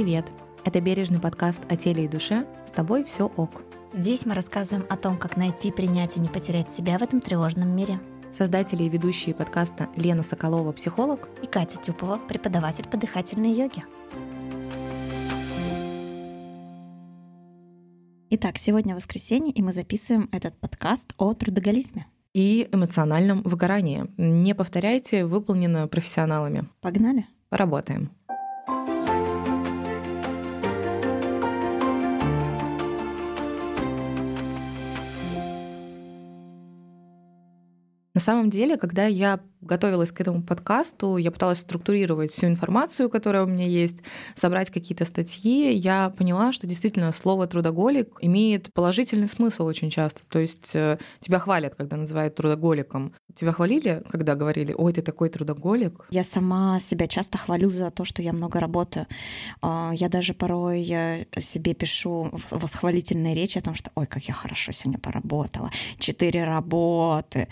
Привет! Это бережный подкаст о теле и душе. С тобой все ок. Здесь мы рассказываем о том, как найти, принять и не потерять себя в этом тревожном мире. Создатели и ведущие подкаста Лена Соколова, психолог, и Катя Тюпова, преподаватель по дыхательной йоге. Итак, сегодня воскресенье, и мы записываем этот подкаст о трудоголизме. И эмоциональном выгорании. Не повторяйте, выполнено профессионалами. Погнали? Поработаем. На самом деле, когда я готовилась к этому подкасту, я пыталась структурировать всю информацию, которая у меня есть, собрать какие-то статьи, я поняла, что действительно слово трудоголик имеет положительный смысл очень часто. То есть э, тебя хвалят, когда называют трудоголиком. Тебя хвалили, когда говорили, ой, ты такой трудоголик? Я сама себя часто хвалю за то, что я много работаю. А, я даже порой себе пишу восхвалительные речи о том, что ой, как я хорошо сегодня поработала. Четыре работы.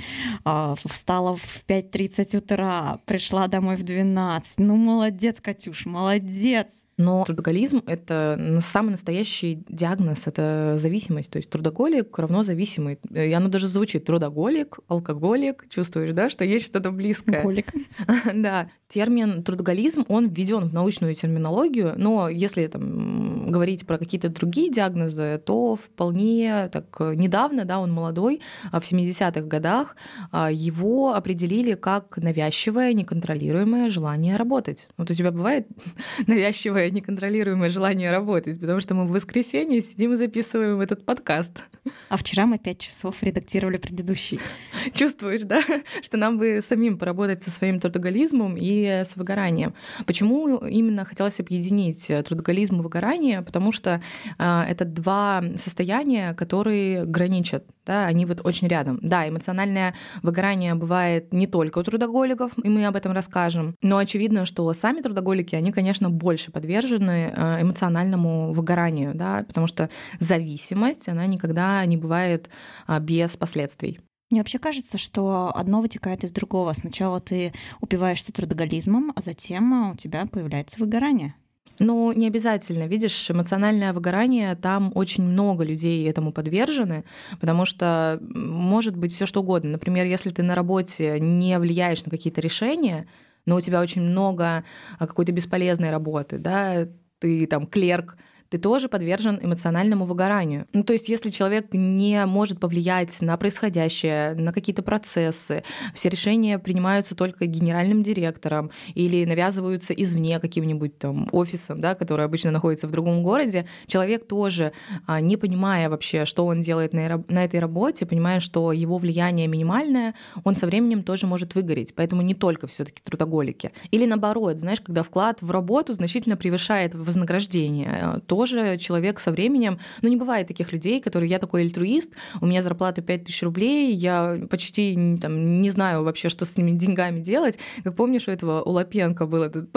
А, встала в 5 30 утра, пришла домой в 12. Ну, молодец, Катюш, молодец. Но трудоголизм — это самый настоящий диагноз, это зависимость. То есть трудоголик равно зависимый. И оно даже звучит трудоголик, алкоголик. Чувствуешь, да, что есть что-то близкое. Голик. Да. Термин трудоголизм, он введен в научную терминологию, но если там, говорить про какие-то другие диагнозы, то вполне так недавно, да, он молодой, а в 70-х годах а, его определили как навязчивое, неконтролируемое желание работать. Вот у тебя бывает навязчивое, неконтролируемое желание работать, потому что мы в воскресенье сидим и записываем этот подкаст. А вчера мы пять часов редактировали предыдущий. Чувствуешь, да, что нам бы самим поработать со своим трудоголизмом и с выгоранием. Почему именно хотелось объединить трудоголизм и выгорание? Потому что э, это два состояния, которые граничат, да, они вот очень рядом. Да, эмоциональное выгорание бывает не только у трудоголиков, и мы об этом расскажем. Но очевидно, что сами трудоголики, они, конечно, больше подвержены э, эмоциональному выгоранию, да, потому что зависимость, она никогда не бывает а, без последствий. Мне вообще кажется, что одно вытекает из другого. Сначала ты упиваешься трудоголизмом, а затем у тебя появляется выгорание. Ну, не обязательно. Видишь, эмоциональное выгорание, там очень много людей этому подвержены, потому что может быть все что угодно. Например, если ты на работе не влияешь на какие-то решения, но у тебя очень много а, какой-то бесполезной работы, да, ты там клерк, ты тоже подвержен эмоциональному выгоранию. Ну, то есть, если человек не может повлиять на происходящее, на какие-то процессы, все решения принимаются только генеральным директором или навязываются извне каким-нибудь там офисом, да, который обычно находится в другом городе, человек тоже, а, не понимая вообще, что он делает на, на этой работе, понимая, что его влияние минимальное, он со временем тоже может выгореть. Поэтому не только все таки трудоголики. Или наоборот, знаешь, когда вклад в работу значительно превышает вознаграждение, то тоже человек со временем, ну не бывает таких людей, которые я такой альтруист, у меня зарплата 5000 рублей, я почти там, не знаю вообще, что с этими деньгами делать. Как помнишь, у этого у Лапенко был этот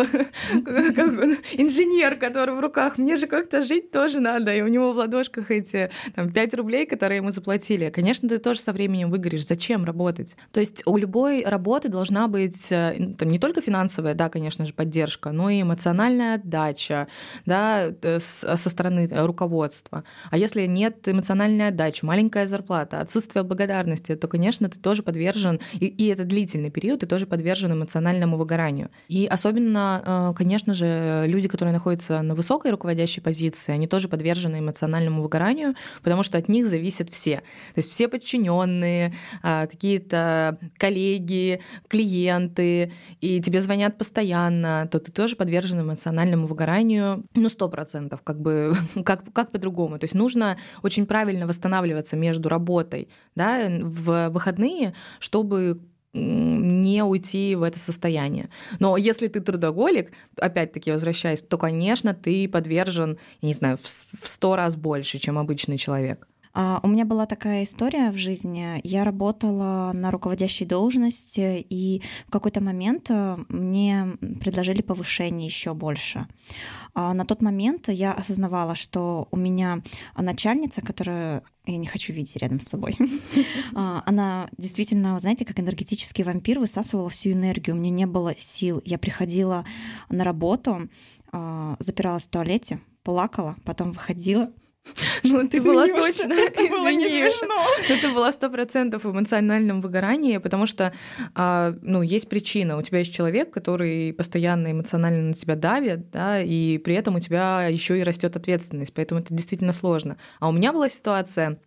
инженер, который в руках, мне же как-то жить тоже надо, и у него в ладошках эти там, 5 рублей, которые ему заплатили. Конечно, ты тоже со временем выгоришь. Зачем работать? То есть у любой работы должна быть э, там, не только финансовая, да, конечно же, поддержка, но и эмоциональная отдача, да, э, со стороны э, руководства. А если нет эмоциональной отдачи, маленькая зарплата, отсутствие благодарности, то, конечно, ты тоже подвержен, и, и это длительный период, ты тоже подвержен эмоциональному выгоранию. И особенно, э, конечно же, люди, которые находятся на высокой руководящей позиции, они тоже подвержены эмоциональному выгоранию, потому что от них зависят все. То есть все подчиненные, э, какие-то коллеги, клиенты, и тебе звонят постоянно, то ты тоже подвержен эмоциональному выгоранию, ну, сто процентов, как бы, как, как по-другому. То есть нужно очень правильно восстанавливаться между работой да, в выходные, чтобы не уйти в это состояние. Но если ты трудоголик, опять-таки возвращаясь, то, конечно, ты подвержен, я не знаю, в сто раз больше, чем обычный человек. А, у меня была такая история в жизни. Я работала на руководящей должности, и в какой-то момент э, мне предложили повышение еще больше. А на тот момент я осознавала, что у меня начальница, которая я не хочу видеть рядом с собой. А, она действительно, знаете, как энергетический вампир высасывала всю энергию. У меня не было сил. Я приходила на работу, запиралась в туалете, плакала, потом выходила, ну, ты была точно, это было не смешно. Это было сто процентов в эмоциональном выгорании, потому что, а, ну, есть причина. У тебя есть человек, который постоянно эмоционально на тебя давит, да, и при этом у тебя еще и растет ответственность, поэтому это действительно сложно. А у меня была ситуация,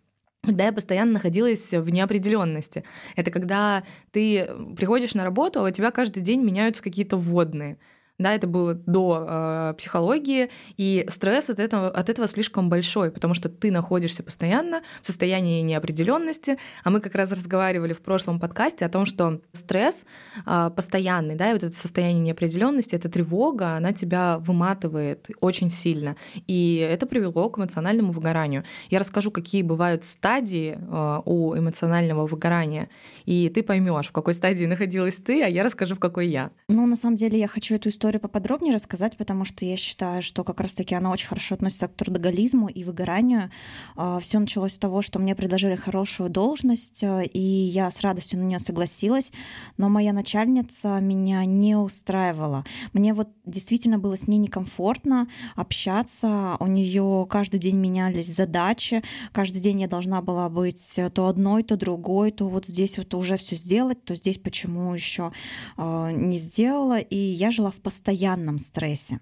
когда я постоянно находилась в неопределенности. Это когда ты приходишь на работу, а у тебя каждый день меняются какие-то вводные. Да, это было до э, психологии, и стресс от этого, от этого слишком большой, потому что ты находишься постоянно в состоянии неопределенности. А мы как раз разговаривали в прошлом подкасте о том, что стресс э, постоянный, да, и вот это состояние неопределенности, эта тревога, она тебя выматывает очень сильно. И это привело к эмоциональному выгоранию. Я расскажу, какие бывают стадии э, у эмоционального выгорания, и ты поймешь, в какой стадии находилась ты, а я расскажу, в какой я. Ну, на самом деле, я хочу эту историю историю поподробнее рассказать, потому что я считаю, что как раз-таки она очень хорошо относится к трудоголизму и выгоранию. А, Все началось с того, что мне предложили хорошую должность, а, и я с радостью на нее согласилась, но моя начальница меня не устраивала. Мне вот действительно было с ней некомфортно общаться, у нее каждый день менялись задачи, каждый день я должна была быть то одной, то другой, то вот здесь вот уже все сделать, то здесь почему еще а, не сделала, и я жила в постоянном стрессе.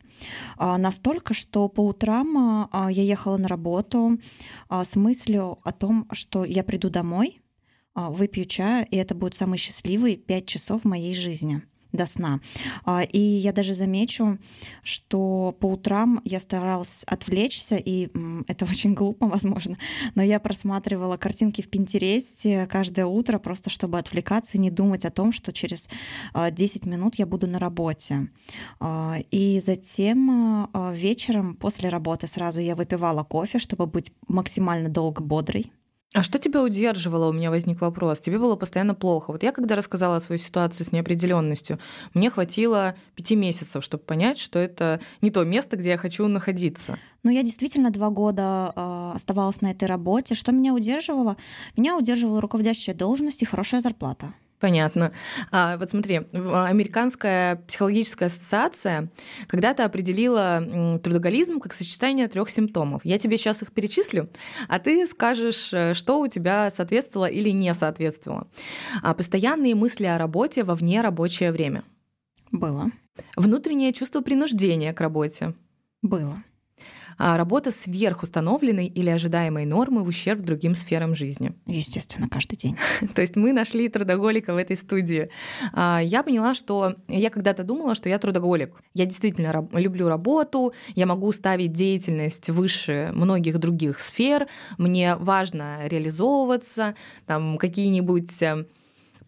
А, настолько, что по утрам а, я ехала на работу а, с мыслью о том, что я приду домой, выпью чая, и это будут самые счастливые пять часов в моей жизни до сна. А, и я даже замечу, что по утрам я старалась отвлечься, и это очень глупо, возможно, но я просматривала картинки в Пинтересте каждое утро, просто чтобы отвлекаться и не думать о том, что через 10 а, минут я буду на работе. А, и затем вечером после работы сразу я выпивала кофе, чтобы быть максимально долго бодрой. А что тебя удерживало? У меня возник вопрос. Тебе было постоянно плохо. Вот я когда рассказала свою ситуацию с неопределенностью, мне хватило пяти месяцев, чтобы понять, что это не то место, где я хочу находиться. Ну, я действительно два года э, оставалась на этой работе. Что меня удерживало? Меня удерживала руководящая должность и хорошая зарплата. Понятно. А, вот смотри, Американская психологическая ассоциация когда-то определила трудоголизм как сочетание трех симптомов. Я тебе сейчас их перечислю, а ты скажешь, э, что у тебя соответствовало или не соответствовало. А, постоянные мысли о работе во вне рабочее время. Было. Внутреннее чувство принуждения к работе. Было. А, работа сверх установленной или ожидаемой нормы в ущерб другим сферам жизни. Естественно, каждый день. То есть мы нашли трудоголика в этой студии. А, я поняла, что я когда-то думала, что я трудоголик. Я действительно люблю работу, я могу ставить деятельность выше многих других сфер, мне важно реализовываться, там какие-нибудь э,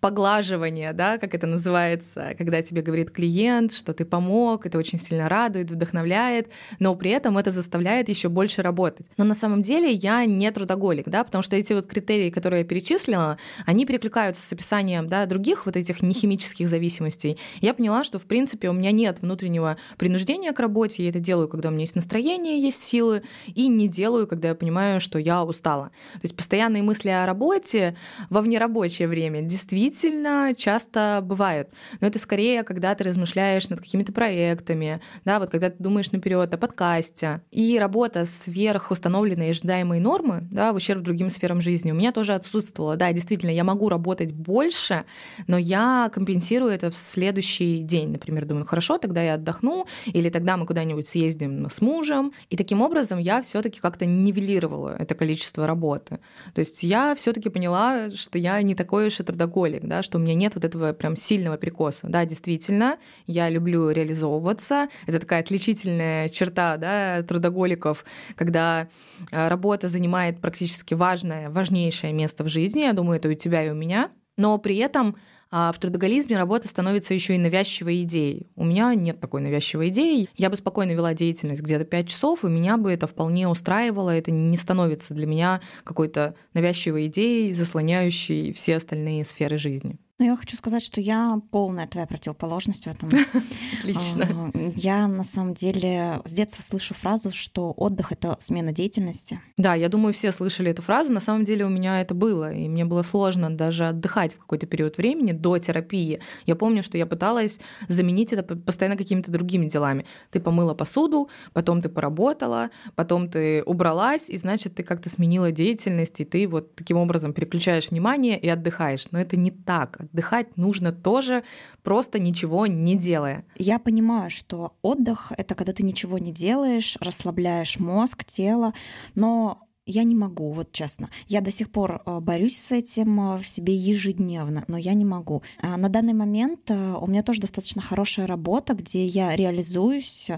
поглаживание, да, как это называется, когда тебе говорит клиент, что ты помог, это очень сильно радует, вдохновляет, но при этом это заставляет еще больше работать. Но на самом деле я не трудоголик, да, потому что эти вот критерии, которые я перечислила, они перекликаются с описанием, да, других вот этих нехимических зависимостей. Я поняла, что в принципе у меня нет внутреннего принуждения к работе, я это делаю, когда у меня есть настроение, есть силы, и не делаю, когда я понимаю, что я устала. То есть постоянные мысли о работе во внерабочее время действительно действительно часто бывают. Но это скорее, когда ты размышляешь над какими-то проектами, да, вот когда ты думаешь наперед о подкасте. И работа сверх установленной ожидаемой нормы, да, в ущерб другим сферам жизни, у меня тоже отсутствовала. Да, действительно, я могу работать больше, но я компенсирую это в следующий день. Например, думаю, хорошо, тогда я отдохну, или тогда мы куда-нибудь съездим с мужем. И таким образом я все таки как-то нивелировала это количество работы. То есть я все таки поняла, что я не такой уж и трудоголик да, что у меня нет вот этого прям сильного перекоса. Да, действительно, я люблю реализовываться. Это такая отличительная черта да, трудоголиков, когда а, работа занимает практически важное, важнейшее место в жизни. Я думаю, это у тебя и у меня. Но при этом а в трудоголизме работа становится еще и навязчивой идеей. У меня нет такой навязчивой идеи. Я бы спокойно вела деятельность где-то 5 часов, и меня бы это вполне устраивало. Это не становится для меня какой-то навязчивой идеей, заслоняющей все остальные сферы жизни. Ну, я хочу сказать, что я полная твоя противоположность в этом. Отлично. Я на самом деле с детства слышу фразу, что отдых это смена деятельности. Да, я думаю, все слышали эту фразу. На самом деле у меня это было, и мне было сложно даже отдыхать в какой-то период времени до терапии. Я помню, что я пыталась заменить это постоянно какими-то другими делами. Ты помыла посуду, потом ты поработала, потом ты убралась, и значит, ты как-то сменила деятельность, и ты вот таким образом переключаешь внимание и отдыхаешь. Но это не так отдыхать нужно тоже, просто ничего не делая. Я понимаю, что отдых — это когда ты ничего не делаешь, расслабляешь мозг, тело, но я не могу, вот честно. Я до сих пор э, борюсь с этим э, в себе ежедневно, но я не могу. А на данный момент э, у меня тоже достаточно хорошая работа, где я реализуюсь,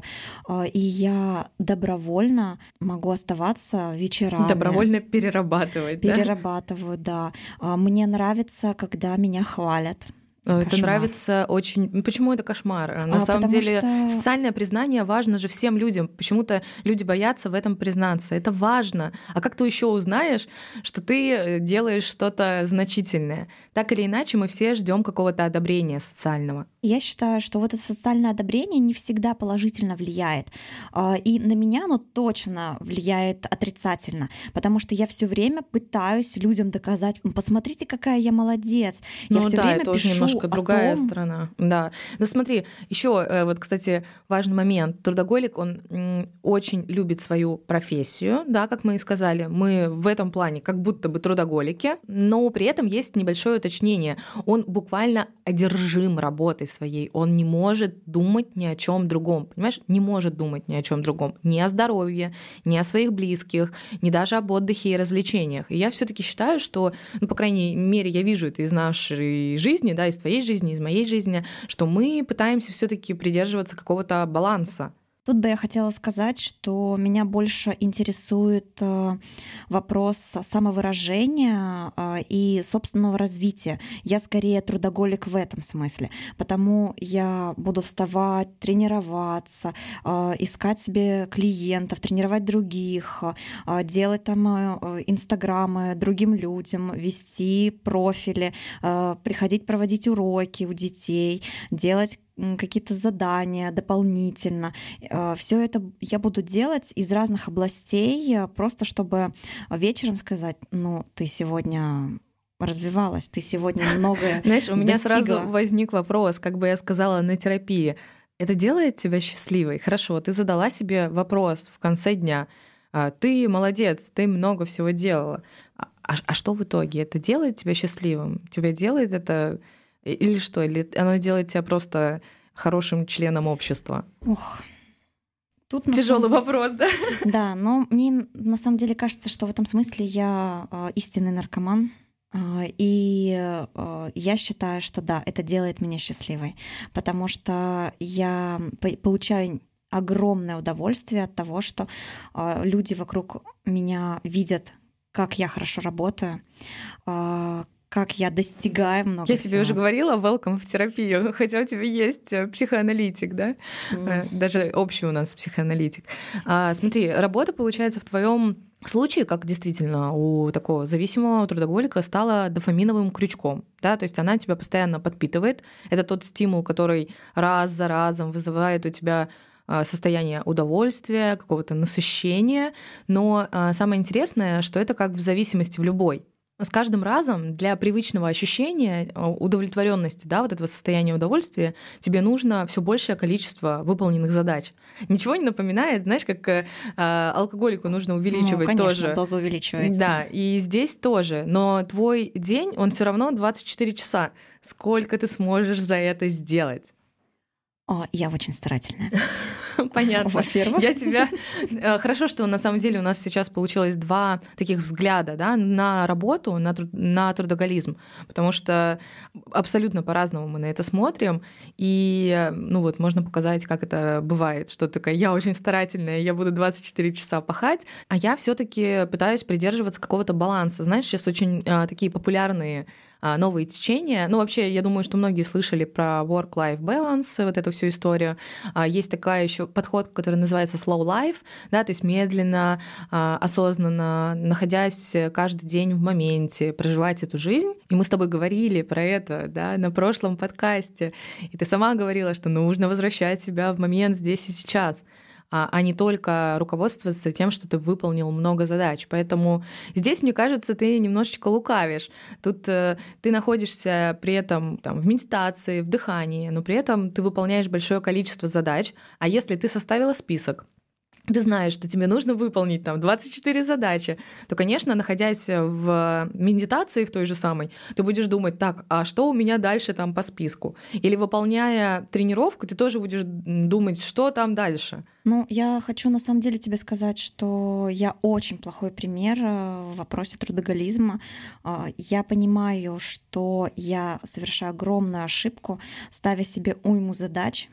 и я добровольно могу оставаться вечерами. Добровольно перерабатывать, Перерабатываю, да. да. Мне нравится, когда меня хвалят. Кошмар. Это нравится очень. Ну, почему это кошмар? На а, самом деле что... социальное признание важно же всем людям. Почему-то люди боятся в этом признаться. Это важно. А как ты еще узнаешь, что ты э, делаешь что-то значительное? Так или иначе, мы все ждем какого-то одобрения социального. Я считаю, что вот это социальное одобрение не всегда положительно влияет. А, и на меня оно точно влияет отрицательно, потому что я все время пытаюсь людям доказать, посмотрите, какая я молодец. Ну я да, время уже немножко другая том... сторона. Да. Но смотри, еще э, вот, кстати, важный момент. Трудоголик, он очень любит свою профессию, да, как мы и сказали. Мы в этом плане как будто бы трудоголики, но при этом есть небольшое уточнение. Он буквально одержим работой своей. Он не может думать ни о чем другом. Понимаешь? Не может думать ни о чем другом. Ни о здоровье, ни о своих близких, ни даже об отдыхе и развлечениях. И я все-таки считаю, что, ну, по крайней мере, я вижу это из нашей жизни, да, из твоей жизни, из моей жизни, что мы пытаемся все-таки придерживаться какого-то баланса. Тут бы я хотела сказать, что меня больше интересует э, вопрос самовыражения э, и собственного развития. Я скорее трудоголик в этом смысле, потому я буду вставать, тренироваться, э, искать себе клиентов, тренировать других, делать там инстаграмы другим людям, вести профили, приходить проводить уроки у детей, делать какие-то задания дополнительно. Э, Все это я буду делать из разных областей, э, просто чтобы вечером сказать, ну, ты сегодня развивалась, ты сегодня многое Знаешь, у меня сразу возник вопрос, как бы я сказала на терапии, это делает тебя счастливой? Хорошо, ты задала себе вопрос в конце дня, «А, ты молодец, ты много всего делала. А, а, а что в итоге? Это делает тебя счастливым? Тебя делает это или что? Или оно делает тебя просто хорошим членом общества? Ох. Тут Тяжелый самом... вопрос, да? Да, но мне на самом деле кажется, что в этом смысле я э, истинный наркоман. Э, и э, я считаю, что да, это делает меня счастливой, потому что я получаю огромное удовольствие от того, что э, люди вокруг меня видят, как я хорошо работаю, э, как я достигаю много Я всего. тебе уже говорила, welcome в терапию, хотя у тебя есть э, психоаналитик, да? Mm. Даже общий у нас психоаналитик. А, смотри, работа, получается, в твоем случае, как действительно у такого зависимого трудоголика стала дофаминовым крючком, да, то есть она тебя постоянно подпитывает. Это тот стимул, который раз за разом вызывает у тебя а, состояние удовольствия, какого-то насыщения. Но самое интересное, что это как в зависимости в любой с каждым разом для привычного ощущения э, удовлетворенности, да, вот этого состояния удовольствия, тебе нужно все большее количество выполненных задач. Ничего не напоминает, знаешь, как э, алкоголику нужно увеличивать ну, конечно, тоже. доза увеличивается. Да, и здесь тоже. Но твой день, он все равно 24 часа. Сколько ты сможешь за это сделать? О, я очень старательная. Понятно. Во-первых. Я тебя... Э, хорошо, что на самом деле у нас сейчас получилось два таких взгляда да, на работу, на, труд... на трудоголизм, потому что абсолютно по-разному мы на это смотрим, и ну вот можно показать, как это бывает, что такая я очень старательная, я буду 24 часа пахать, а я все таки пытаюсь придерживаться какого-то баланса. Знаешь, сейчас очень а, такие популярные новые течения. Ну, вообще, я думаю, что многие слышали про work-life balance, вот эту всю историю. А, есть такая еще подход, который называется slow life, да, то есть медленно, а, осознанно, находясь каждый день в моменте, проживать эту жизнь. И мы с тобой говорили про это, да, на прошлом подкасте. И ты сама говорила, что нужно возвращать себя в момент здесь и сейчас а, а не только руководствоваться тем, что ты выполнил много задач. Поэтому здесь, мне кажется, ты немножечко лукавишь. Тут э, ты находишься при этом там, в медитации, в дыхании, но при этом ты выполняешь большое количество задач. А если ты составила список, ты знаешь, что тебе нужно выполнить там 24 задачи, то, конечно, находясь в медитации в той же самой, ты будешь думать, так, а что у меня дальше там по списку? Или выполняя тренировку, ты тоже будешь думать, что там дальше. Ну, я хочу на самом деле тебе сказать, что я очень плохой пример э, в вопросе трудоголизма. А, я понимаю, что я совершаю огромную ошибку, ставя себе уйму задач,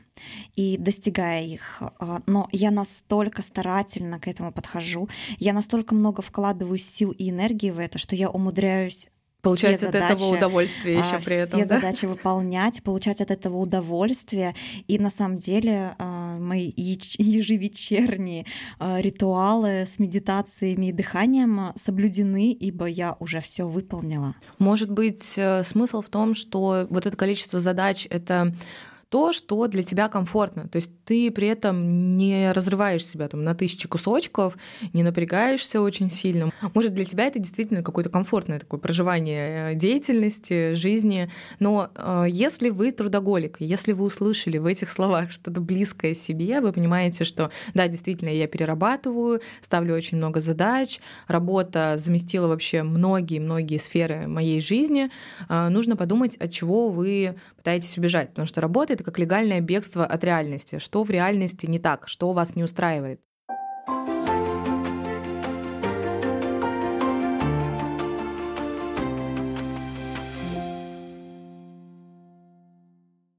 и достигая их. А, но я настолько старательно к этому подхожу, я настолько много вкладываю сил и энергии в это, что я умудряюсь Получать от задачи, этого удовольствие еще при этом. Все да? задачи выполнять, получать от этого удовольствие. И на самом деле а, мои ежевечерние а, ритуалы с медитациями и дыханием соблюдены, ибо я уже все выполнила. Может быть, э, смысл в том, что вот это количество задач это то, что для тебя комфортно. То есть ты при этом не разрываешь себя там на тысячи кусочков, не напрягаешься очень сильно. Может, для тебя это действительно какое-то комфортное такое проживание э, деятельности, жизни. Но э, если вы трудоголик, если вы услышали в этих словах что-то близкое себе, вы понимаете, что да, действительно, я перерабатываю, ставлю очень много задач, работа заместила вообще многие-многие сферы моей жизни, э, нужно подумать, от чего вы пытаетесь убежать, потому что работа — это как легальное бегство от реальности. Что в реальности не так, что вас не устраивает.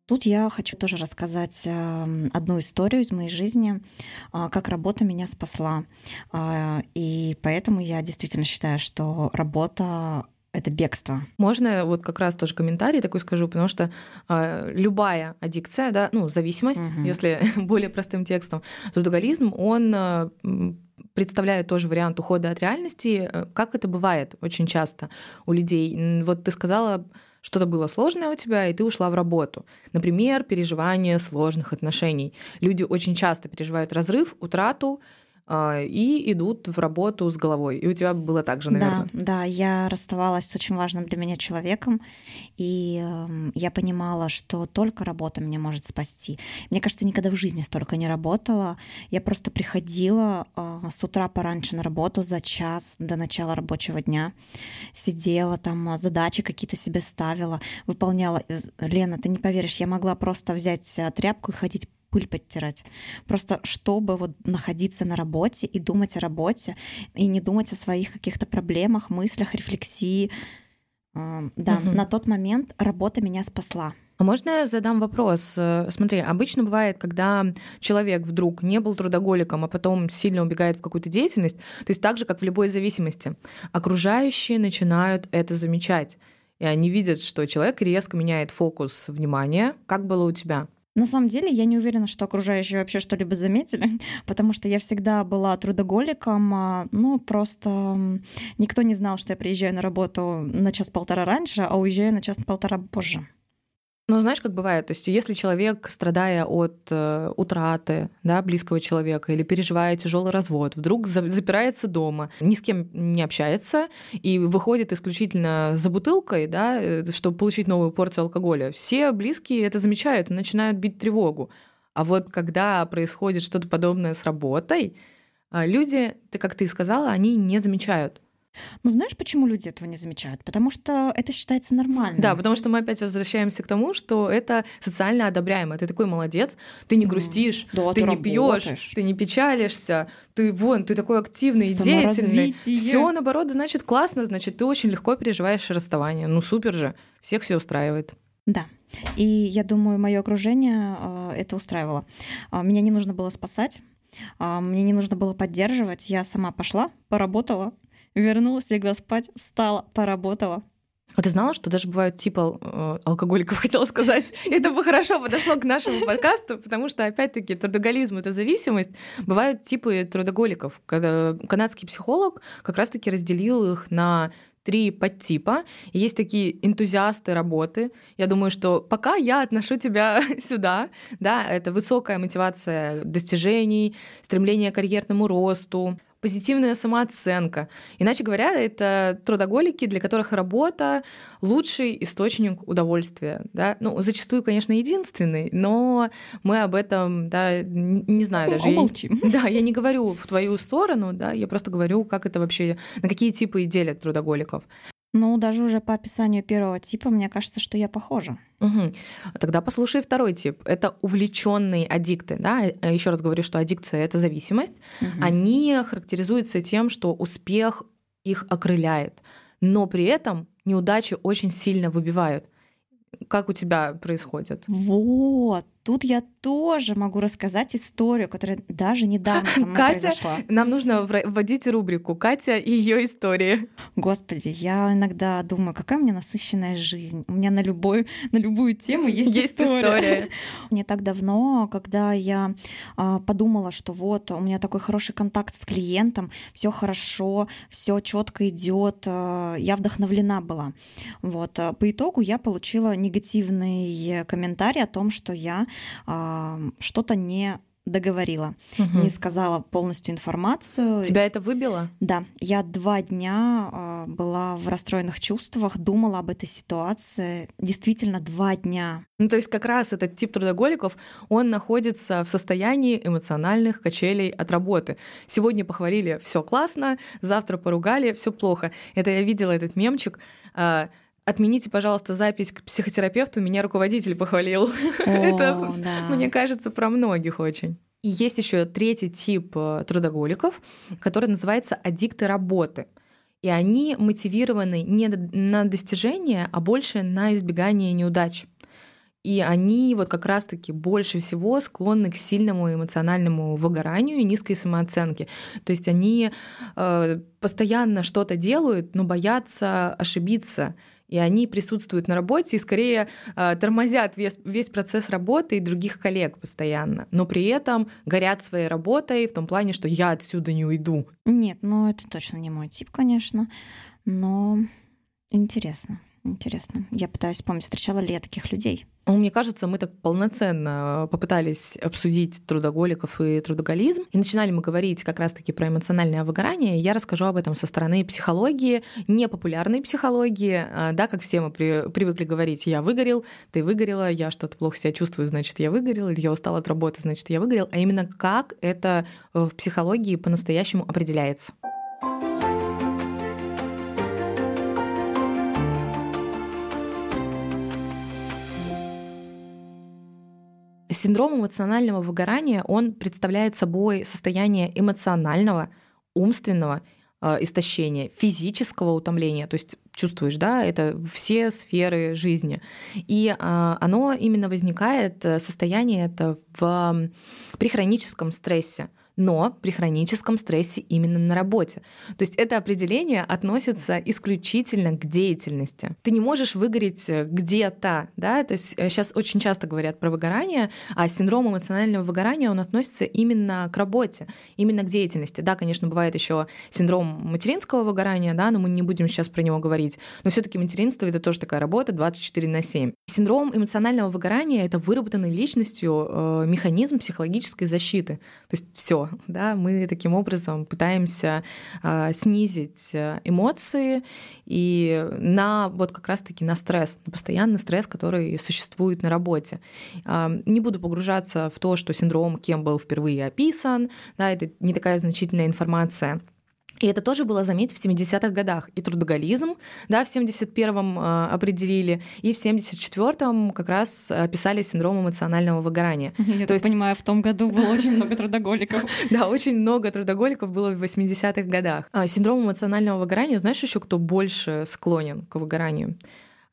Тут я хочу тоже рассказать эм, одну историю из моей жизни, а, как работа меня спасла. А, и поэтому я действительно считаю, что работа это бегство. Можно вот как раз тоже комментарий такой скажу, потому что э, любая аддикция, да, ну, зависимость, угу. если более простым текстом, трудоголизм, он э, представляет тоже вариант ухода от реальности, э, как это бывает очень часто у людей. Вот ты сказала, что-то было сложное у тебя, и ты ушла в работу. Например, переживание сложных отношений. Люди очень часто переживают разрыв, утрату, а, и идут в работу с головой. И у тебя было так же, наверное. Да, да, я расставалась с очень важным для меня человеком, и э, я понимала, что только работа меня может спасти. Мне кажется, никогда в жизни столько не работала. Я просто приходила э, с утра пораньше на работу за час до начала рабочего дня, сидела там, задачи какие-то себе ставила, выполняла. Лена, ты не поверишь, я могла просто взять э, тряпку и ходить пыль подтирать. Просто чтобы вот находиться на работе и думать о работе, и не думать о своих каких-то проблемах, мыслях, рефлексии. А, да, угу. на тот момент работа меня спасла. А можно я задам вопрос? Э, смотри, обычно бывает, когда человек вдруг не был трудоголиком, а потом сильно убегает в какую-то деятельность, то есть так же, как в любой зависимости, окружающие начинают это замечать. И они видят, что человек резко меняет фокус внимания. Как было у тебя? На самом деле, я не уверена, что окружающие вообще что-либо заметили, потому что я всегда была трудоголиком, а, ну, просто никто не знал, что я приезжаю на работу на час-полтора раньше, а уезжаю на час-полтора позже. Ну, знаешь, как бывает, то есть если человек, страдая от э, утраты да, близкого человека или переживая тяжелый развод, вдруг за, запирается дома, ни с кем не общается и выходит исключительно за бутылкой, да, э, чтобы получить новую порцию алкоголя, все близкие это замечают и начинают бить тревогу. А вот когда происходит что-то подобное с работой, э, люди, ты как ты сказала, они не замечают. Ну, знаешь, почему люди этого не замечают? Потому что это считается нормальным. Да, потому что мы опять возвращаемся к тому, что это социально одобряемо. Ты такой молодец, ты не грустишь, да, ты, ты не пьешь, ты не печалишься, ты вон, ты такой активный, деятельный. Все наоборот, значит, классно, значит, ты очень легко переживаешь расставание. Ну, супер же, всех все устраивает. Да. И я думаю, мое окружение э, это устраивало. А, меня не нужно было спасать, а, мне не нужно было поддерживать. Я сама пошла, поработала, вернулась, легла спать, встала, поработала. А ты знала, что даже бывают типа э, алкоголиков, хотела сказать. Это бы хорошо подошло к нашему подкасту, потому что, опять-таки, трудоголизм — это зависимость. Бывают типы трудоголиков. Канадский психолог как раз-таки разделил их на три подтипа. Есть такие энтузиасты работы. Я думаю, что пока я отношу тебя сюда, да, это высокая мотивация достижений, стремление к карьерному росту, позитивная самооценка. Иначе говоря, это трудоголики, для которых работа — лучший источник удовольствия. Да? Ну, зачастую, конечно, единственный, но мы об этом, да, не знаю даже. Умолчим. Я, да, я не говорю в твою сторону, да, я просто говорю, как это вообще, на какие типы и делят трудоголиков. Ну, даже уже по описанию первого типа, мне кажется, что я похожа. Угу. Тогда послушай второй тип. Это увлеченные аддикты. Да? Еще раз говорю, что аддикция это зависимость. Угу. Они характеризуются тем, что успех их окрыляет, но при этом неудачи очень сильно выбивают. Как у тебя происходит? Вот, Тут я тоже могу рассказать историю, которая даже недавно со мной Катя, произошла. Нам нужно вводить рубрику «Катя и ее истории». Господи, я иногда думаю, какая у меня насыщенная жизнь. У меня на, любой, на любую тему есть, есть история. история. Не так давно, когда я а, подумала, что вот у меня такой хороший контакт с клиентом, все хорошо, все четко идет, а, я вдохновлена была. Вот. А, по итогу я получила негативный комментарий о том, что я что-то не договорила, угу. не сказала полностью информацию. Тебя это выбило? Да, я два дня э, была в расстроенных чувствах, думала об этой ситуации. Действительно, два дня. Ну, то есть как раз этот тип трудоголиков, он находится в состоянии эмоциональных качелей от работы. Сегодня похвалили, все классно, завтра поругали, все плохо. Это я видела этот мемчик. Отмените, пожалуйста, запись к психотерапевту, меня руководитель похвалил. О, Это, да. мне кажется, про многих очень. И есть еще третий тип э, трудоголиков, который называется аддикты работы. И они мотивированы не на достижение, а больше на избегание неудач. И они вот как раз-таки больше всего склонны к сильному эмоциональному выгоранию и низкой самооценке. То есть они э, постоянно что-то делают, но боятся ошибиться и они присутствуют на работе и скорее э, тормозят весь, весь процесс работы и других коллег постоянно, но при этом горят своей работой в том плане, что я отсюда не уйду. Нет, ну это точно не мой тип, конечно, но интересно, интересно. Я пытаюсь вспомнить, встречала ли я таких людей. Ну, мне кажется, мы так полноценно попытались обсудить трудоголиков и трудоголизм. И начинали мы говорить как раз-таки про эмоциональное выгорание. Я расскажу об этом со стороны психологии, непопулярной психологии. А, да, как все мы при, привыкли говорить, я выгорел, ты выгорела, я что-то плохо себя чувствую, значит, я выгорел, или я устал от работы, значит, я выгорел. А именно как это в психологии по-настоящему определяется. Синдром эмоционального выгорания, он представляет собой состояние эмоционального, умственного э, истощения, физического утомления, то есть чувствуешь, да, это все сферы жизни. И э, оно именно возникает, э, состояние это в, при хроническом стрессе но при хроническом стрессе именно на работе. То есть это определение относится исключительно к деятельности. Ты не можешь выгореть э, где-то, да, то есть сейчас э, очень часто говорят про выгорание, а синдром эмоционального выгорания, он относится именно к работе, именно к деятельности. Да, конечно, бывает еще синдром материнского выгорания, да, но мы не будем сейчас про него говорить. Но все таки материнство — это тоже такая работа 24 на 7. Синдром эмоционального выгорания — это выработанный личностью э, механизм психологической защиты. То есть все, да, мы таким образом пытаемся э, снизить э, эмоции и на вот как раз-таки на стресс, на постоянный стресс, который существует на работе. Э, не буду погружаться в то, что синдром кем был впервые описан, да, это не такая значительная информация. И это тоже было, заметить, в 70-х годах. И трудоголизм, да, в 71-м э, определили, и в 74-м как раз описали синдром эмоционального выгорания. Я То есть... понимаю, в том году было очень много трудоголиков. Да, очень много трудоголиков было в 80-х годах. А синдром эмоционального выгорания, знаешь еще, кто больше склонен к выгоранию?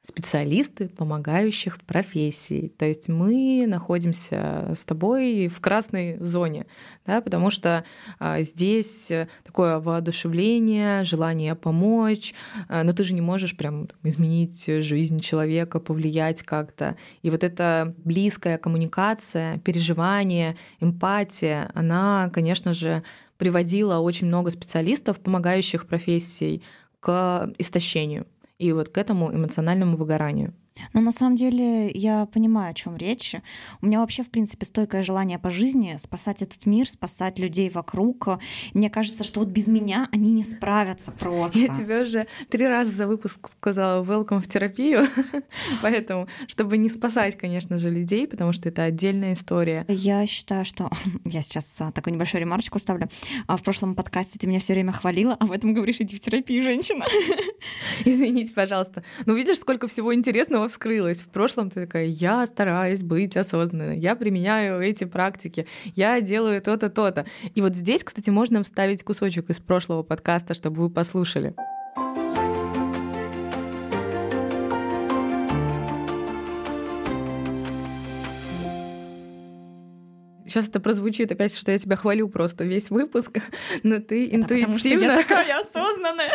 Специалисты помогающих профессий. То есть мы находимся с тобой в красной зоне, да, потому что а, здесь такое воодушевление, желание помочь, а, но ты же не можешь прям там, изменить жизнь человека, повлиять как-то. И вот эта близкая коммуникация, переживание, эмпатия, она, конечно же, приводила очень много специалистов, помогающих профессий, к истощению и вот к этому эмоциональному выгоранию. Но на самом деле я понимаю, о чем речь. У меня вообще, в принципе, стойкое желание по жизни спасать этот мир, спасать людей вокруг. Мне кажется, что вот без меня они не справятся просто. Я тебе уже три раза за выпуск сказала welcome в терапию, поэтому, чтобы не спасать, конечно же, людей, потому что это отдельная история. Я считаю, что я сейчас а, такую небольшую ремарочку ставлю. А в прошлом подкасте ты меня все время хвалила, а в этом говоришь, иди в терапию, женщина. Извините, пожалуйста. Ну, видишь, сколько всего интересного снова вскрылась. В прошлом ты такая, я стараюсь быть осознанной, я применяю эти практики, я делаю то-то, то-то. И вот здесь, кстати, можно вставить кусочек из прошлого подкаста, чтобы вы послушали. Сейчас это прозвучит опять, что я тебя хвалю просто весь выпуск, но ты это интуитивно... Потому что я такая осознанная.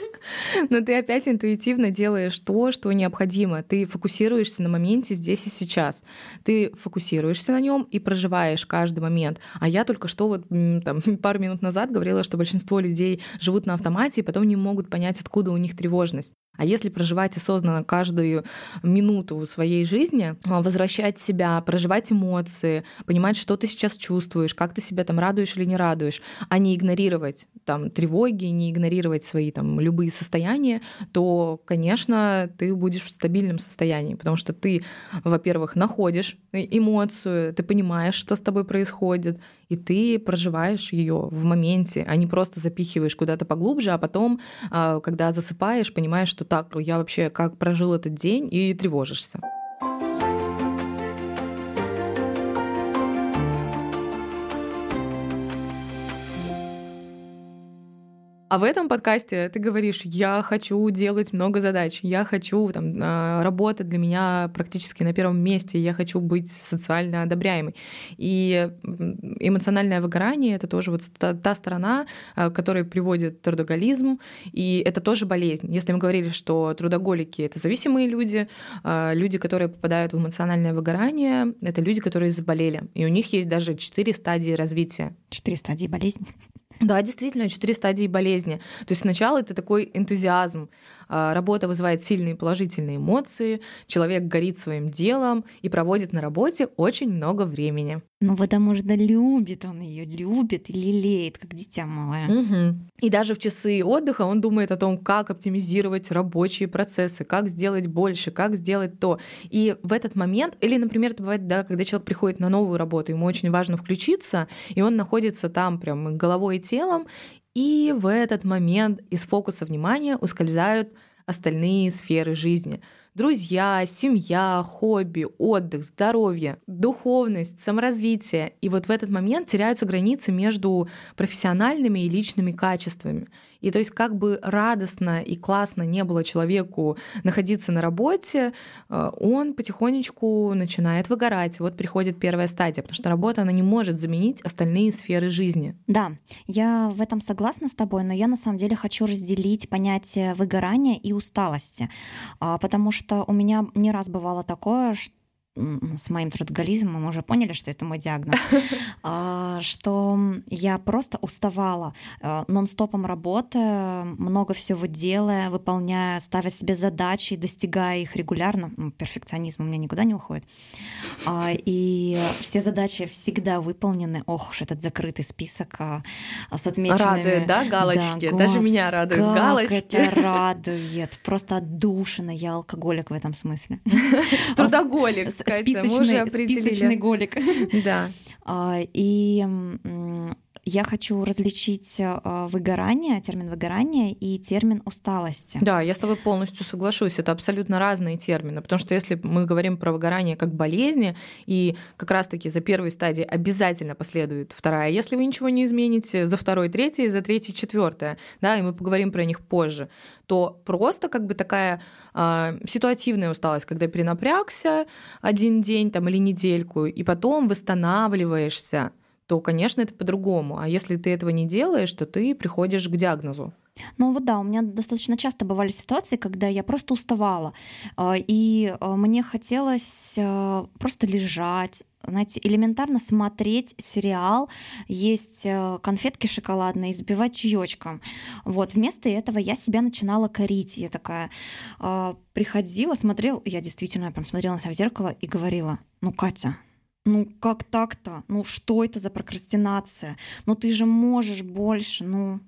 Но ты опять интуитивно делаешь то, что необходимо. Ты фокусируешься на моменте здесь и сейчас. Ты фокусируешься на нем и проживаешь каждый момент. А я только что вот там, пару минут назад говорила, что большинство людей живут на автомате и потом не могут понять, откуда у них тревожность. А если проживать осознанно каждую минуту своей жизни, а, возвращать себя, проживать эмоции, понимать, что ты сейчас чувствуешь, как ты себя там радуешь или не радуешь, а не игнорировать там тревоги, не игнорировать свои там любые состояния, то, конечно, ты будешь в стабильном состоянии, потому что ты, во-первых, находишь эмоцию, ты понимаешь, что с тобой происходит, и ты проживаешь ее в моменте, а не просто запихиваешь куда-то поглубже, а потом, а, когда засыпаешь, понимаешь, что так, я вообще как прожил этот день, и тревожишься. А в этом подкасте ты говоришь, я хочу делать много задач, я хочу, там, а, работа для меня практически на первом месте, я хочу быть социально одобряемой. И эмоциональное выгорание — это тоже вот та сторона, а, которая приводит трудоголизм, и это тоже болезнь. Если мы говорили, что трудоголики — это зависимые люди, а, люди, которые попадают в эмоциональное выгорание, это люди, которые заболели. И у них есть даже четыре стадии развития. Четыре стадии болезни. Да, действительно, четыре стадии болезни. То есть сначала это такой энтузиазм. А, работа вызывает сильные положительные эмоции, человек горит своим делом и проводит на работе очень много времени. Ну, потому что любит он ее, любит и лелеет, как дитя малое. Угу. И даже в часы отдыха он думает о том, как оптимизировать рабочие процессы, как сделать больше, как сделать то. И в этот момент, или, например, это бывает, да, когда человек приходит на новую работу, ему очень важно включиться, и он находится там прям головой и телом, и в этот момент из фокуса внимания ускользают остальные сферы жизни. Друзья, семья, хобби, отдых, здоровье, духовность, саморазвитие. И вот в этот момент теряются границы между профессиональными и личными качествами. И то есть как бы радостно и классно не было человеку находиться на работе, э, он потихонечку начинает выгорать. Вот приходит первая стадия, потому что работа, она не может заменить остальные сферы жизни. Да, я в этом согласна с тобой, но я на самом деле хочу разделить понятие выгорания и усталости, а, потому что у меня не раз бывало такое, что с моим трудоголизмом мы уже поняли, что это мой диагноз, а, что я просто уставала э, нон-стопом работая, много всего делая, выполняя, ставя себе задачи, достигая их регулярно. Ну, перфекционизм у меня никуда не уходит. А, и все задачи всегда выполнены. Ох уж этот закрытый список а, с отмеченными. Радует, да, галочки? Да, Даже меня радуют как галочки. это радует. Просто отдушина. Я алкоголик в этом смысле. Трудоголик списочный, списочный голик. Да. И я хочу различить э, выгорание, термин выгорание и термин усталости. Да, я с тобой полностью соглашусь. Это абсолютно разные термины, потому что если мы говорим про выгорание как болезни, и как раз-таки за первой стадией обязательно последует вторая, если вы ничего не измените, за второй третья, за третьей четвертая, да, и мы поговорим про них позже, то просто как бы такая э, ситуативная усталость, когда перенапрягся один день там, или недельку, и потом восстанавливаешься, то, конечно, это по-другому. А если ты этого не делаешь, то ты приходишь к диагнозу. Ну вот да, у меня достаточно часто бывали ситуации, когда я просто уставала, а, и а, мне хотелось а, просто лежать, знаете, элементарно смотреть сериал, есть конфетки шоколадные, избивать чаечком. Вот, вместо этого я себя начинала корить. Я такая приходила, смотрела, я действительно прям смотрела на себя в зеркало и говорила, ну, Катя, ну как так-то? Ну что это за прокрастинация? Ну ты же можешь больше, ну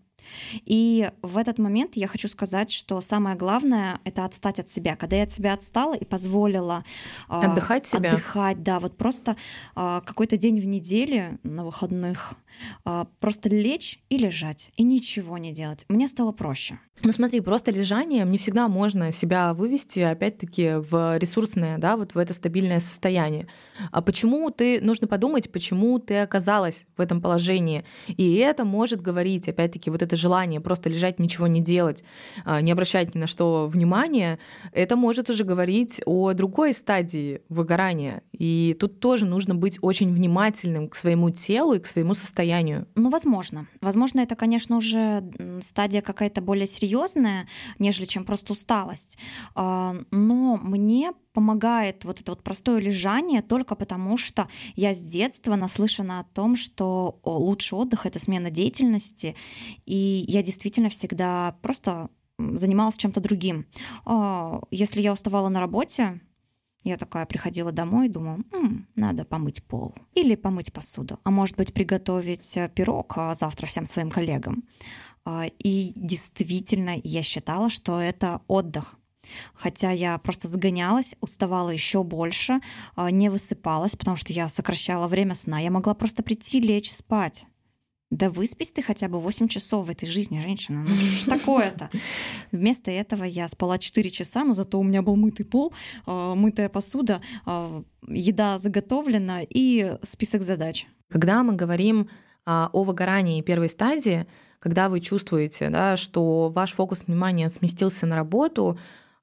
и в этот момент я хочу сказать, что самое главное — это отстать от себя. Когда я от себя отстала и позволила а, отдыхать себя. Отдыхать, да, вот просто а, какой-то день в неделе на выходных просто лечь и лежать, и ничего не делать. Мне стало проще. Ну смотри, просто лежание, не всегда можно себя вывести, опять-таки, в ресурсное, да, вот в это стабильное состояние. А почему ты, нужно подумать, почему ты оказалась в этом положении. И это может говорить, опять-таки, вот это желание просто лежать, ничего не делать, а, не обращать ни на что внимания, это может уже говорить о другой стадии выгорания. И тут тоже нужно быть очень внимательным к своему телу и к своему состоянию. Ну, возможно. Возможно, это, конечно, уже стадия какая-то более серьезная нежели чем просто усталость. А, но мне помогает вот это вот простое лежание только потому, что я с детства наслышана о том, что лучший отдых — это смена деятельности, и я действительно всегда просто занималась чем-то другим. А, если я уставала на работе, я такая приходила домой и думала, М, надо помыть пол или помыть посуду, а может быть приготовить э, пирог а, завтра всем своим коллегам. А, и действительно, я считала, что это отдых. Хотя я просто загонялась, уставала еще больше, а, не высыпалась, потому что я сокращала время сна. Я могла просто прийти, лечь, спать. Да выспись ты хотя бы 8 часов в этой жизни, женщина. Ну что такое-то? Вместо этого я спала 4 часа, но зато у меня был мытый пол, а, мытая посуда, еда заготовлена и список задач. Когда мы говорим о выгорании первой стадии, когда вы чувствуете, да, что ваш фокус внимания сместился на работу,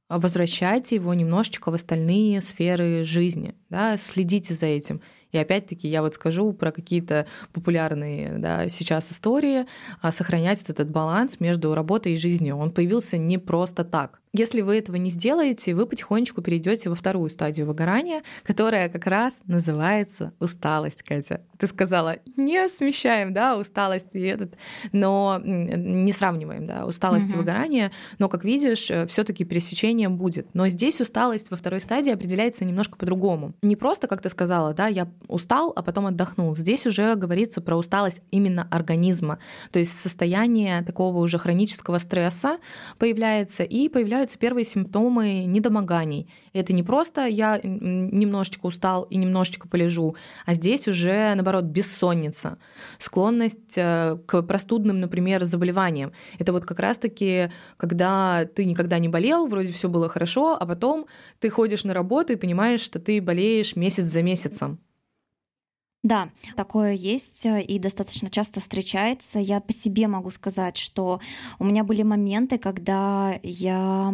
возвращайте его немножечко в остальные сферы жизни, да, следите за этим. И опять-таки я вот скажу про какие-то популярные да, сейчас истории, а сохранять вот этот баланс между работой и жизнью. Он появился не просто так. Если вы этого не сделаете, вы потихонечку перейдете во вторую стадию выгорания, которая как раз называется усталость, Катя. Ты сказала, не смещаем, да, усталость и этот, но не сравниваем, да, усталость угу. и выгорание, но, как видишь, э, все таки пересечение будет. Но здесь усталость во второй стадии определяется немножко по-другому. Не просто, как ты сказала, да, я устал, а потом отдохнул. Здесь уже говорится про усталость именно организма, то есть состояние такого уже хронического стресса появляется, и появляются появляются первые симптомы недомоганий. Это не просто я немножечко устал и немножечко полежу, а здесь уже, наоборот, бессонница, склонность э, к простудным, например, заболеваниям. Это вот как раз-таки, когда ты никогда не болел, вроде все было хорошо, а потом ты ходишь на работу и понимаешь, что ты болеешь месяц за месяцем. Да, такое есть э, и достаточно часто встречается. Я по себе могу сказать, что у меня были моменты, когда я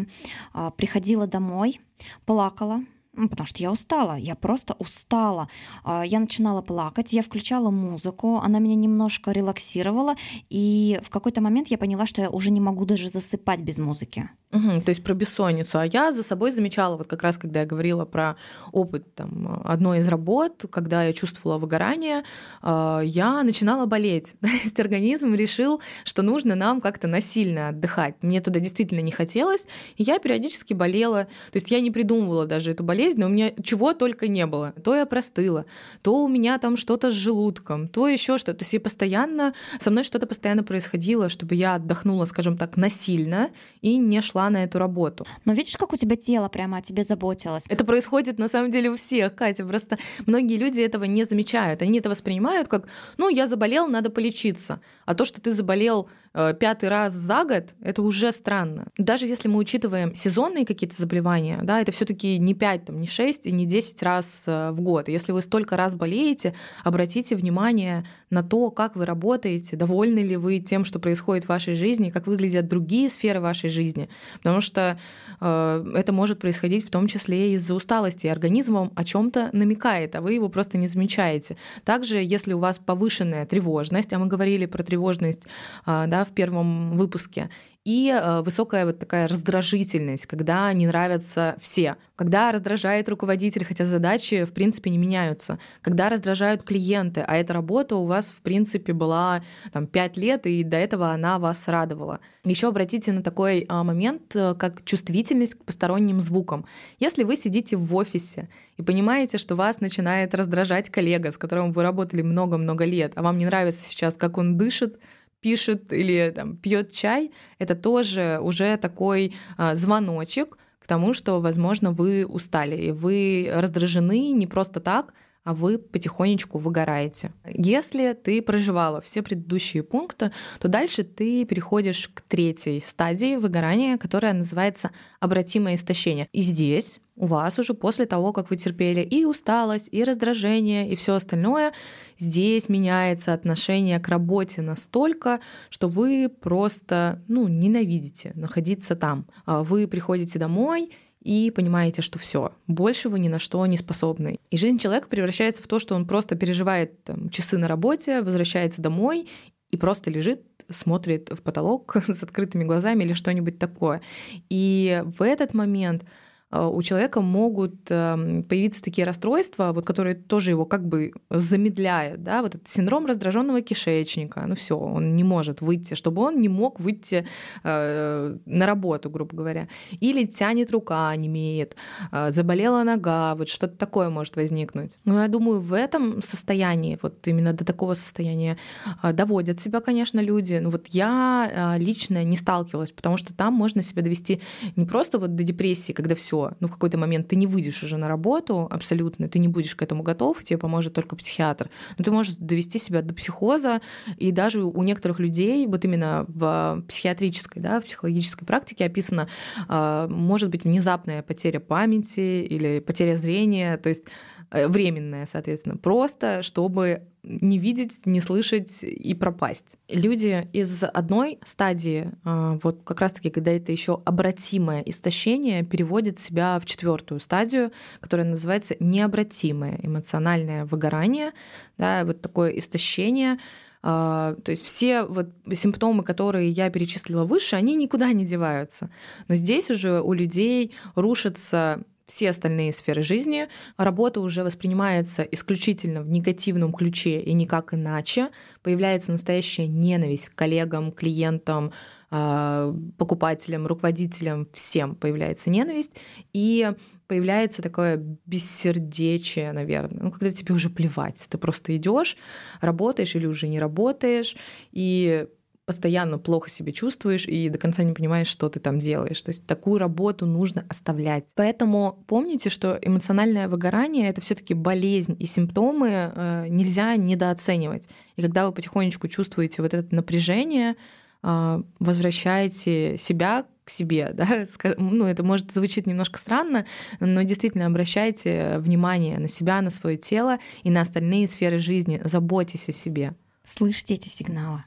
а, приходила домой, плакала, ну, потому что я устала, я просто устала. А, я начинала плакать, я включала музыку, она меня немножко релаксировала, и в какой-то момент я поняла, что я уже не могу даже засыпать без музыки. Угу, то есть про бессонницу. А я за собой замечала, вот как раз когда я говорила про опыт там, одной из работ, когда я чувствовала выгорание, а, я начинала болеть. То есть организм решил, что нужно нам как-то насильно отдыхать. Мне туда действительно не хотелось, и я периодически болела. То есть я не придумывала даже эту болезнь, но у меня чего только не было. То я простыла, то у меня там что-то с желудком, то еще что-то. То есть я постоянно, со мной что-то постоянно происходило, чтобы я отдохнула, скажем так, насильно и не шла шла на эту работу. Но видишь, как у тебя тело прямо о тебе заботилось? Это происходит на самом деле у всех, Катя. Просто многие люди этого не замечают. Они это воспринимают как, ну, я заболел, надо полечиться. А то, что ты заболел Э, пятый раз за год, это уже странно. Даже если мы учитываем сезонные какие-то заболевания, да, это все таки не 5, там, не 6 и не 10 раз э, в год. Если вы столько раз болеете, обратите внимание на то, как вы работаете, довольны ли вы тем, что происходит в вашей жизни, как выглядят другие сферы вашей жизни. Потому что э, это может происходить в том числе из-за усталости. Организм вам о чем то намекает, а вы его просто не замечаете. Также, если у вас повышенная тревожность, а мы говорили про тревожность э, да, в первом выпуске, и э, высокая вот такая раздражительность, когда не нравятся все, когда раздражает руководитель, хотя задачи в принципе не меняются, когда раздражают клиенты, а эта работа у вас в принципе была там 5 лет, и до этого она вас радовала. Еще обратите на такой а, момент, э, как чувствительность к посторонним звукам. Если вы сидите в офисе и понимаете, что вас начинает раздражать коллега, с которым вы работали много-много лет, а вам не нравится сейчас, как он дышит, пишет или там, пьет чай, это тоже уже такой а, звоночек к тому, что, возможно, вы устали, и вы раздражены не просто так, а вы потихонечку выгораете. Если ты проживала все предыдущие пункты, то дальше ты переходишь к третьей стадии выгорания, которая называется обратимое истощение. И здесь у вас уже после того, как вы терпели и усталость, и раздражение, и все остальное, здесь меняется отношение к работе настолько, что вы просто ну, ненавидите находиться там. А вы приходите домой и понимаете, что все, больше вы ни на что не способны. И жизнь человека превращается в то, что он просто переживает там, часы на работе, возвращается домой и просто лежит, смотрит в потолок с открытыми глазами или что-нибудь такое. И в этот момент у человека могут эм, появиться такие расстройства, вот, которые тоже его как бы замедляют, да, вот этот синдром раздраженного кишечника, ну все, он не может выйти, чтобы он не мог выйти э, на работу, грубо говоря, или тянет рука, не имеет, э, заболела нога, вот что-то такое может возникнуть. Но я думаю, в этом состоянии, вот именно до такого состояния э, доводят себя, конечно, люди. Ну вот я э, лично не сталкивалась, потому что там можно себя довести не просто вот до депрессии, когда все ну, в какой-то момент ты не выйдешь уже на работу абсолютно, ты не будешь к этому готов, тебе поможет только психиатр. Но ты можешь довести себя до психоза, и даже у некоторых людей, вот именно в психиатрической, да, в психологической практике описано, а, может быть внезапная потеря памяти или потеря зрения, то есть Э, временное, соответственно, просто чтобы не видеть, не слышать и пропасть. Люди из одной стадии, э, вот как раз-таки, когда это еще обратимое истощение, переводят себя в четвертую стадию, которая называется необратимое эмоциональное выгорание, да, вот такое истощение, э, то есть все вот симптомы, которые я перечислила выше, они никуда не деваются. Но здесь уже у людей рушится все остальные сферы жизни. Работа уже воспринимается исключительно в негативном ключе и никак иначе. Появляется настоящая ненависть к коллегам, клиентам, а, покупателям, руководителям, всем появляется ненависть. И появляется такое бессердечие, наверное, ну, когда тебе уже плевать, ты просто идешь, работаешь или уже не работаешь, и постоянно плохо себя чувствуешь и до конца не понимаешь, что ты там делаешь. То есть такую работу нужно оставлять. Поэтому помните, что эмоциональное выгорание — это все таки болезнь, и симптомы э, нельзя недооценивать. И когда вы потихонечку чувствуете вот это напряжение, э, возвращаете себя к себе, да, ну, это может звучит немножко странно, но действительно обращайте внимание на себя, на свое тело и на остальные сферы жизни, заботьтесь о себе. Слышите эти сигналы?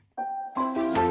Bye.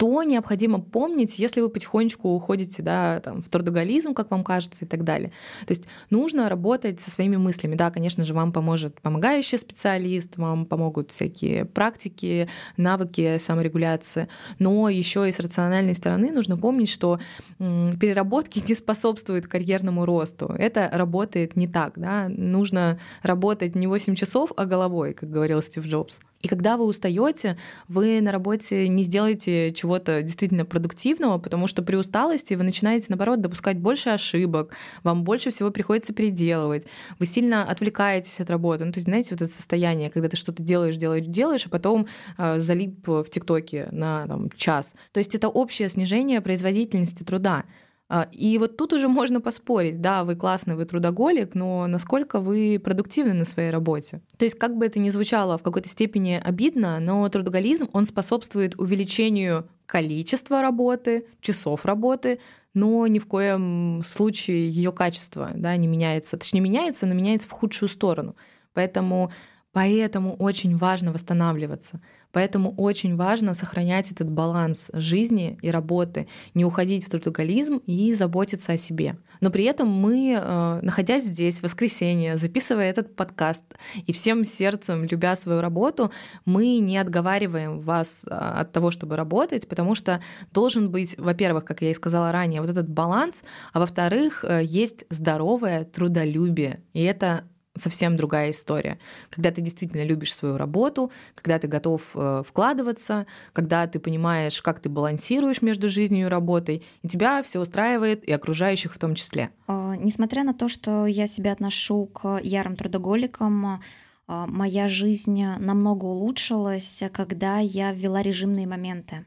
Что необходимо помнить, если вы потихонечку уходите да, там, в трудоголизм, как вам кажется, и так далее. То есть нужно работать со своими мыслями. Да, конечно же, вам поможет помогающий специалист, вам помогут всякие практики, навыки саморегуляции, но еще и с рациональной стороны нужно помнить, что переработки не способствуют карьерному росту. Это работает не так. Да? Нужно работать не 8 часов, а головой, как говорил Стив Джобс. И когда вы устаете, вы на работе не сделаете чего-то действительно продуктивного, потому что при усталости вы начинаете, наоборот, допускать больше ошибок, вам больше всего приходится переделывать, вы сильно отвлекаетесь от работы. Ну, то есть, знаете, вот это состояние, когда ты что-то делаешь, делаешь, делаешь, а потом э, залип в ТикТоке на там, час. То есть это общее снижение производительности труда. А, и вот тут уже можно поспорить, да, вы классный, вы трудоголик, но насколько вы продуктивны на своей работе. То есть как бы это ни звучало в какой-то степени обидно, но трудоголизм, он способствует увеличению количества работы, часов работы, но ни в коем случае ее качество да, не меняется. Точнее, меняется, но меняется в худшую сторону. Поэтому, поэтому очень важно восстанавливаться. Поэтому очень важно сохранять этот баланс жизни и работы, не уходить в трудоголизм и заботиться о себе. Но при этом мы, э, находясь здесь в воскресенье, записывая этот подкаст и всем сердцем любя свою работу, мы не отговариваем вас э, от того, чтобы работать, потому что должен быть, во-первых, как я и сказала ранее, вот этот баланс, а во-вторых, э, есть здоровое трудолюбие. И это совсем другая история. Когда ты действительно любишь свою работу, когда ты готов э, вкладываться, когда ты понимаешь, как ты балансируешь между жизнью и работой, и тебя все устраивает, и окружающих в том числе. А, несмотря на то, что я себя отношу к ярым трудоголикам, а, моя жизнь намного улучшилась, когда я ввела режимные моменты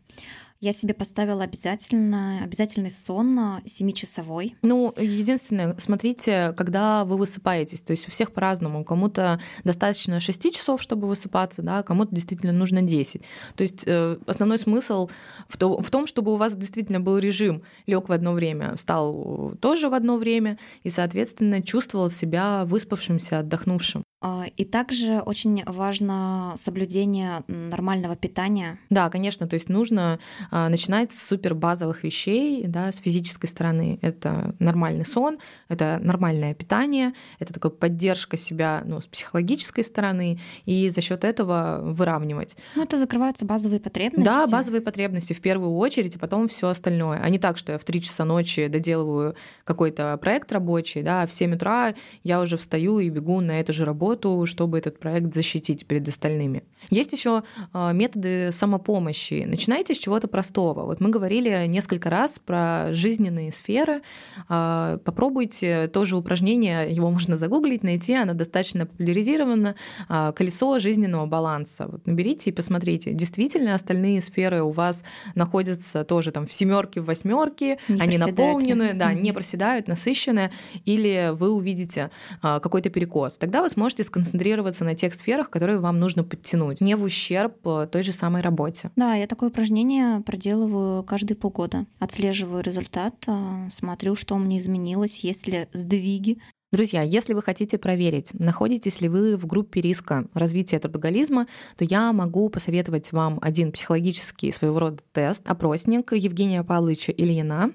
я себе поставила обязательно, обязательный сон 7-часовой. Ну, единственное, смотрите, когда вы высыпаетесь, то есть у всех по-разному. Кому-то достаточно 6 часов, чтобы высыпаться, да, кому-то действительно нужно 10. То есть э, основной смысл в, то, в том, чтобы у вас действительно был режим, лег в одно время, встал тоже в одно время и, соответственно, чувствовал себя выспавшимся, отдохнувшим. А, и также очень важно соблюдение нормального питания. Да, конечно, то есть нужно а, начинать с супер базовых вещей, да, с физической стороны. Это нормальный сон, это нормальное питание, это такая поддержка себя ну, с психологической стороны, и за счет этого выравнивать. Ну, это закрываются базовые потребности. Да, базовые потребности в первую очередь, а потом все остальное. А не так, что я в 3 часа ночи доделываю какой-то проект рабочий, да, а в 7 утра я уже встаю и бегу на эту же работу работу, чтобы этот проект защитить перед остальными. Есть еще а, методы самопомощи. Начинайте с чего-то простого. Вот мы говорили несколько раз про жизненные сферы. А, попробуйте тоже упражнение, его можно загуглить, найти, оно достаточно популяризировано. А, Колесо жизненного баланса. Вот наберите и посмотрите. Действительно, остальные сферы у вас находятся тоже там в семерке, в восьмерке, они наполнены, да, не проседают, насыщенные, или вы увидите какой-то перекос. Тогда вы сможете можете сконцентрироваться на тех сферах, которые вам нужно подтянуть, не в ущерб э, той же самой работе. Да, я такое упражнение проделываю каждые полгода. Отслеживаю результат, э, смотрю, что мне изменилось, есть ли сдвиги Друзья, если вы хотите проверить, находитесь ли вы в группе риска развития трудоголизма, то я могу посоветовать вам один психологический своего рода тест, опросник Евгения Павловича Ильина,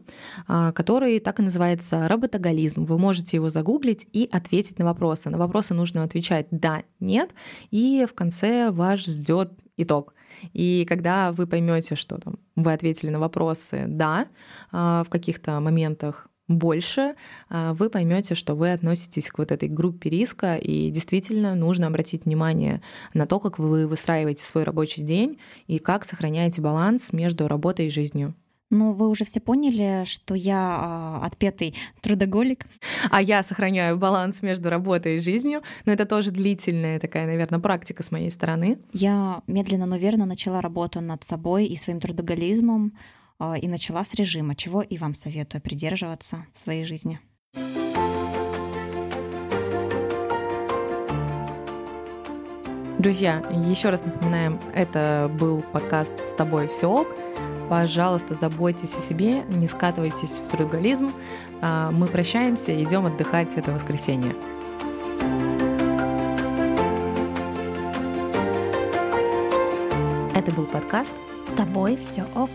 а, который так и называется «Работоголизм». Вы можете его загуглить и ответить на вопросы. На вопросы нужно отвечать «да», «нет», и в конце вас ждет итог. И когда вы поймете, что там вы ответили на вопросы «да» а, в каких-то моментах, больше, а, вы поймете, что вы относитесь к вот этой группе риска, и действительно нужно обратить внимание на то, как вы выстраиваете свой рабочий день и как сохраняете баланс между работой и жизнью. Ну, вы уже все поняли, что я э, отпетый трудоголик. А я сохраняю баланс между работой и жизнью, но это тоже длительная такая, наверное, практика с моей стороны. Я медленно, но верно начала работу над собой и своим трудоголизмом. А, и начала с режима, чего и вам советую придерживаться в своей жизни. Друзья, еще раз напоминаем, это был подкаст «С тобой все ок». Пожалуйста, заботьтесь о себе, не скатывайтесь в трудоголизм. А, мы прощаемся идем отдыхать это воскресенье. Это был подкаст «С тобой все ок».